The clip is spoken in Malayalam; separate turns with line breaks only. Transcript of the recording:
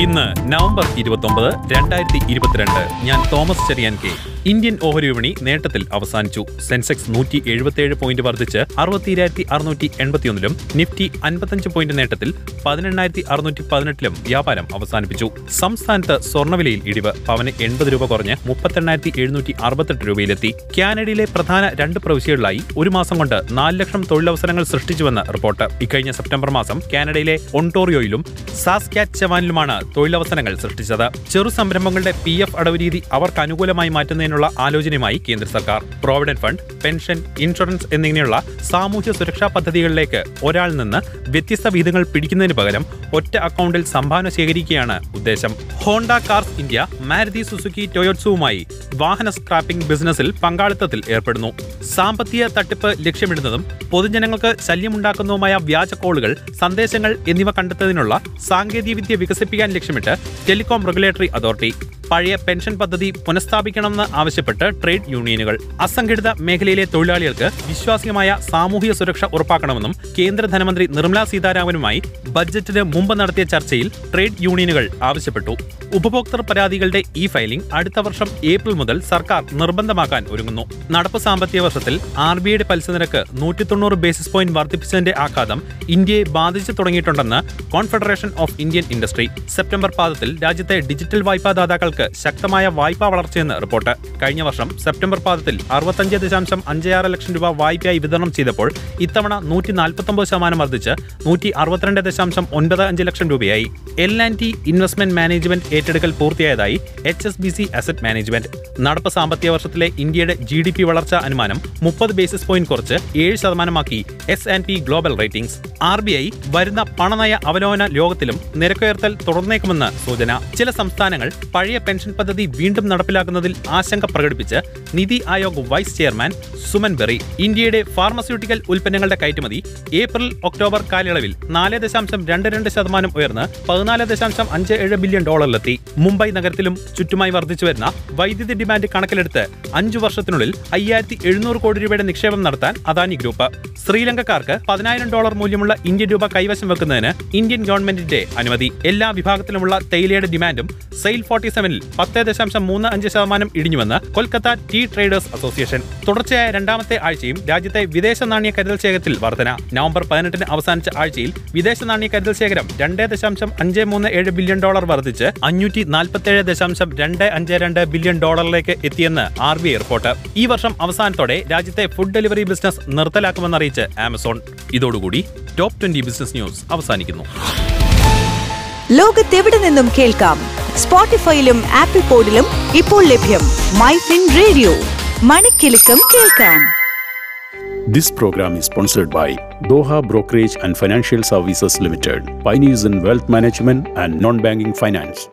ഇന്ന് നവംബർ ഇരുപത്തൊമ്പത് രണ്ടായിരത്തി ഇരുപത്തിരണ്ട്. ഞാൻ തോമസ് ചെറിയാൻ കെ. ഇന്ത്യൻ ഓഹരി വിപണി നേട്ടത്തിൽ അവസാനിച്ചു. സെൻസെക്സ് നൂറ്റി എഴുപത്തിയേഴ് പോയിന്റ് വർദ്ധിച്ച് അറുപത്തിരായിരത്തി അറുന്നൂറ്റി എൺപത്തിയൊന്നിലും നിഫ്റ്റി അൻപത്തഞ്ച് പോയിന്റ് നേട്ടത്തിൽ പതിനെണ്ണായിരത്തി അറുന്നൂറ്റി പതിനെട്ടിലും വ്യാപാരം അവസാനിപ്പിച്ചു. സംസ്ഥാനത്ത് സ്വർണവിലയിൽ ഇടിവ് പവന് എൺപത് രൂപ കുറഞ്ഞ് മുപ്പത്തെണ്ണായിരത്തി എഴുന്നൂറ്റി അറുപത്തെട്ട് രൂപയിലെത്തി. കാനഡയിലെ പ്രധാന രണ്ട് പ്രവിശ്യകളിലായി ഒരു മാസം കൊണ്ട് നാല് ലക്ഷം തൊഴിലവസരങ്ങൾ സൃഷ്ടിച്ചുവെന്ന് റിപ്പോർട്ട്. ഇക്കഴിഞ്ഞ സെപ്റ്റംബർ മാസം കാനഡയിലെ ഒണ്ടോറിയോയിലും സാസ്കാറ്റ് തൊഴിലവസരങ്ങൾ സൃഷ്ടിച്ചത്. ചെറു സംരംഭങ്ങളുടെ പി എഫ് അടവ് രീതി അവർക്ക് അനുകൂലമായി മാറ്റുന്നതിനുള്ള ആലോചനയുമായി കേന്ദ്ര സർക്കാർ. പ്രോവിഡന്റ് ഫണ്ട് പെൻഷൻ ഇൻഷുറൻസ് എന്നിങ്ങനെയുള്ള സാമൂഹ്യ സുരക്ഷാ പദ്ധതികളിലേക്ക് ഒരാൾ നിന്ന് വ്യത്യസ്ത വിഹിതങ്ങൾ പിടിക്കുന്നതിന് പകരം ഒറ്റ അക്കൗണ്ടിൽ സംഭാവന ശേഖരിക്കുകയാണ് ഉദ്ദേശം. Honda cars India Maruti Suzuki ടൊയോട്സുവുമായി വാഹന സ്ക്രാപ്പിംഗ് ബിസിനസ്സിൽ പങ്കാളിത്തത്തിൽ ഏർപ്പെടുന്നു. സാമ്പത്തിക തട്ടിപ്പ് ലക്ഷ്യമിടുന്നതും പൊതുജനങ്ങൾക്ക് ശല്യമുണ്ടാക്കുന്നതുമായ വ്യാജ കോളുകൾ സന്ദേശങ്ങൾ എന്നിവ കണ്ടെത്തുന്നതിനുള്ള സാങ്കേതികവിദ്യ വികസിപ്പിക്കാൻ ലക്ഷ്യമിട്ട് ടെലികോം റെഗുലേറ്ററി അതോറിറ്റി പഴയ പെൻഷൻ പദ്ധതി പുനഃസ്ഥാപിക്കണമെന്ന് ആവശ്യപ്പെട്ട് ട്രേഡ് യൂണിയനുകൾ. അസംഘടിത മേഖലയിലെ തൊഴിലാളികൾക്ക് വിശ്വാസ്യമായ സാമൂഹിക സുരക്ഷ ഉറപ്പാക്കണമെന്നും കേന്ദ്ര ധനമന്ത്രി നിർമ്മലാ സീതാരാമനുമായി ബജറ്റിന് മുമ്പ് നടത്തിയ ചർച്ചയിൽ ട്രേഡ് യൂണിയനുകൾ ആവശ്യപ്പെട്ടു. ഉപഭോക്തൃ പരാതികളുടെ ഇ ഫയലിംഗ് അടുത്ത വർഷം ഏപ്രിൽ മുതൽ സർക്കാർ നിർബന്ധമാക്കാൻ ഒരുങ്ങുന്നു. നടപ്പ് സാമ്പത്തിക വർഷത്തിൽ ആർ ബി ഐയുടെ പലിശ നിരക്ക് നൂറ്റി തൊണ്ണൂറ് ബേസിസ് പോയിന്റ് വർദ്ധിപ്പിച്ചതിന്റെ ആഘാതം ഇന്ത്യയെ ബാധിച്ചു തുടങ്ങിയിട്ടുണ്ടെന്ന് confederation of Indian industry. September പാദത്തിൽ രാജ്യത്തെ ഡിജിറ്റൽ വായ്പാ ദാതാക്കൾക്ക് ശക്തമായ വായ്പാ വളർച്ചയെന്ന് റിപ്പോർട്ട്. കഴിഞ്ഞ വർഷം സെപ്റ്റംബർ പാദത്തിൽ അറുപത്തഞ്ച് ദശാംശം അഞ്ച് ലക്ഷം രൂപ വായ്പയായി വിതരണം ചെയ്തപ്പോൾ ഇത്തവണ നൂറ്റി നാൽപ്പത്തൊമ്പത് ശതമാനം വർദ്ധിച്ച് നൂറ്റി അറുപത്തിരണ്ട് ദശാംശം ഒൻപത് അഞ്ച് ലക്ഷം രൂപയായി. L and T investment management ഏറ്റെടുക്കൽ പൂർത്തിയായതായി H S B C asset management. നടപ്പ് സാമ്പത്തിക വർഷത്തിലെ ഇന്ത്യയുടെ ജി ഡി പി വളർച്ചാ അനുമാനം മുപ്പത് ബേസിസ് പോയിന്റ് കുറച്ച് ഏഴ് ശതമാനമാക്കി S and P global ratings. R B I വരുന്ന പണനയ അവലോകന ലോകത്തിലും നിരക്കുയർത്തൽ തുടർന്നേക്കുമെന്ന് സൂചന. ചില സംസ്ഥാനങ്ങൾ പഴയ പെൻഷൻ പദ്ധതി വീണ്ടും നടപ്പിലാക്കുന്നതിൽ ആശങ്ക പ്രകടിപ്പിച്ച് നിതി ആയോഗ് വൈസ് ചെയർമാൻ സുമൻ ബെറി ഇന്ത്യയുടെ ഫാർമസ്യൂട്ടിക്കൽ ഉൽപ്പന്നങ്ങളുടെ കയറ്റുമതി ഏപ്രിൽ ഒക്ടോബർ കാലയളവിൽ നാല് ദശാംശം രണ്ട് രണ്ട് ശതമാനം ഉയർന്ന് പതിനാല് ദശാംശം അഞ്ച് ഏഴ് ബില്യൺ ഡോളറിലെത്തി. മുംബൈ നഗരത്തിലും ചുറ്റുമായി വർദ്ധിച്ചു വരുന്ന വൈദ്യുതി ഡിമാൻഡ് കണക്കിലെടുത്ത് അഞ്ചു വർഷത്തിനുള്ളിൽ അയ്യായിരത്തി എഴുന്നൂറ് കോടി രൂപയുടെ നിക്ഷേപം നടത്താൻ അദാനി ഗ്രൂപ്പ്. ശ്രീലങ്കക്കാർക്ക് പതിനായിരം ഡോളർ മൂല്യമുള്ള ഇന്ത്യൻ രൂപ കൈവശം വെക്കുന്നതിന് ഇന്ത്യൻ ഗവൺമെന്റിന്റെ അനുമതി. എല്ലാ വിഭാഗത്തിലുമുള്ള തേയിലയുടെ ഡിമാൻഡും സെയിൽ ഫോർട്ടി സെവനിൽ പത്ത് ദശാംശം മൂന്ന് അഞ്ച് ശതമാനം ഇടിഞ്ഞുവെന്ന് കൊൽക്കത്ത ടീ ട്രേഡേഴ്സ് അസോസിയേഷൻ. തുടർച്ചയായ രണ്ടാമത്തെ ആഴ്ചയും രാജ്യത്തെ വിദേശ നാണ്യ കരുതൽ ശേഖരത്തിൽ വർധന. നവംബർ പതിനെട്ടിന് അവസാനിച്ച ആഴ്ചയിൽ വിദേശ നാണ്യ കരുതൽ ശേഖരം രണ്ട് ദശാംശം അഞ്ച് മൂന്ന് ഏഴ് ബില്യൺ ഡോളർ വർദ്ധിച്ച് അഞ്ഞൂറ്റി നാൽപ്പത്തേഴ് ദശാംശം രണ്ട് അഞ്ച് രണ്ട് ബില്യൺ ഡോളറിലേക്ക് എത്തിയെന്ന് ആർ ബി ഐ റിപ്പോർട്ട്. ഈ വർഷം അവസാനത്തോടെ രാജ്യത്തെ ഫുഡ് ഡെലിവറി ബിസിനസ് നിർത്തലാക്കുമെന്ന് അറിയിച്ച് ആമസോൺ. ഇതോടുകൂടി ടോപ്പ് ട്വന്റി ബിസിനസ് ന്യൂസ് അവസാനിക്കുന്നു.
ലോകത്തെവിടെ നിന്നും കേൾക്കാം? സ്പോട്ടിഫൈയിലും ആപ്പിൾ പോഡിലും ഇപ്പോൾ ലഭ്യം മൈ ഫിൻ റേഡിയോ മണിക്കെലക്കം കേൾക്കാം
This program is sponsored by Doha Brokerage and Financial Services Limited, pioneers in wealth management and non-banking finance.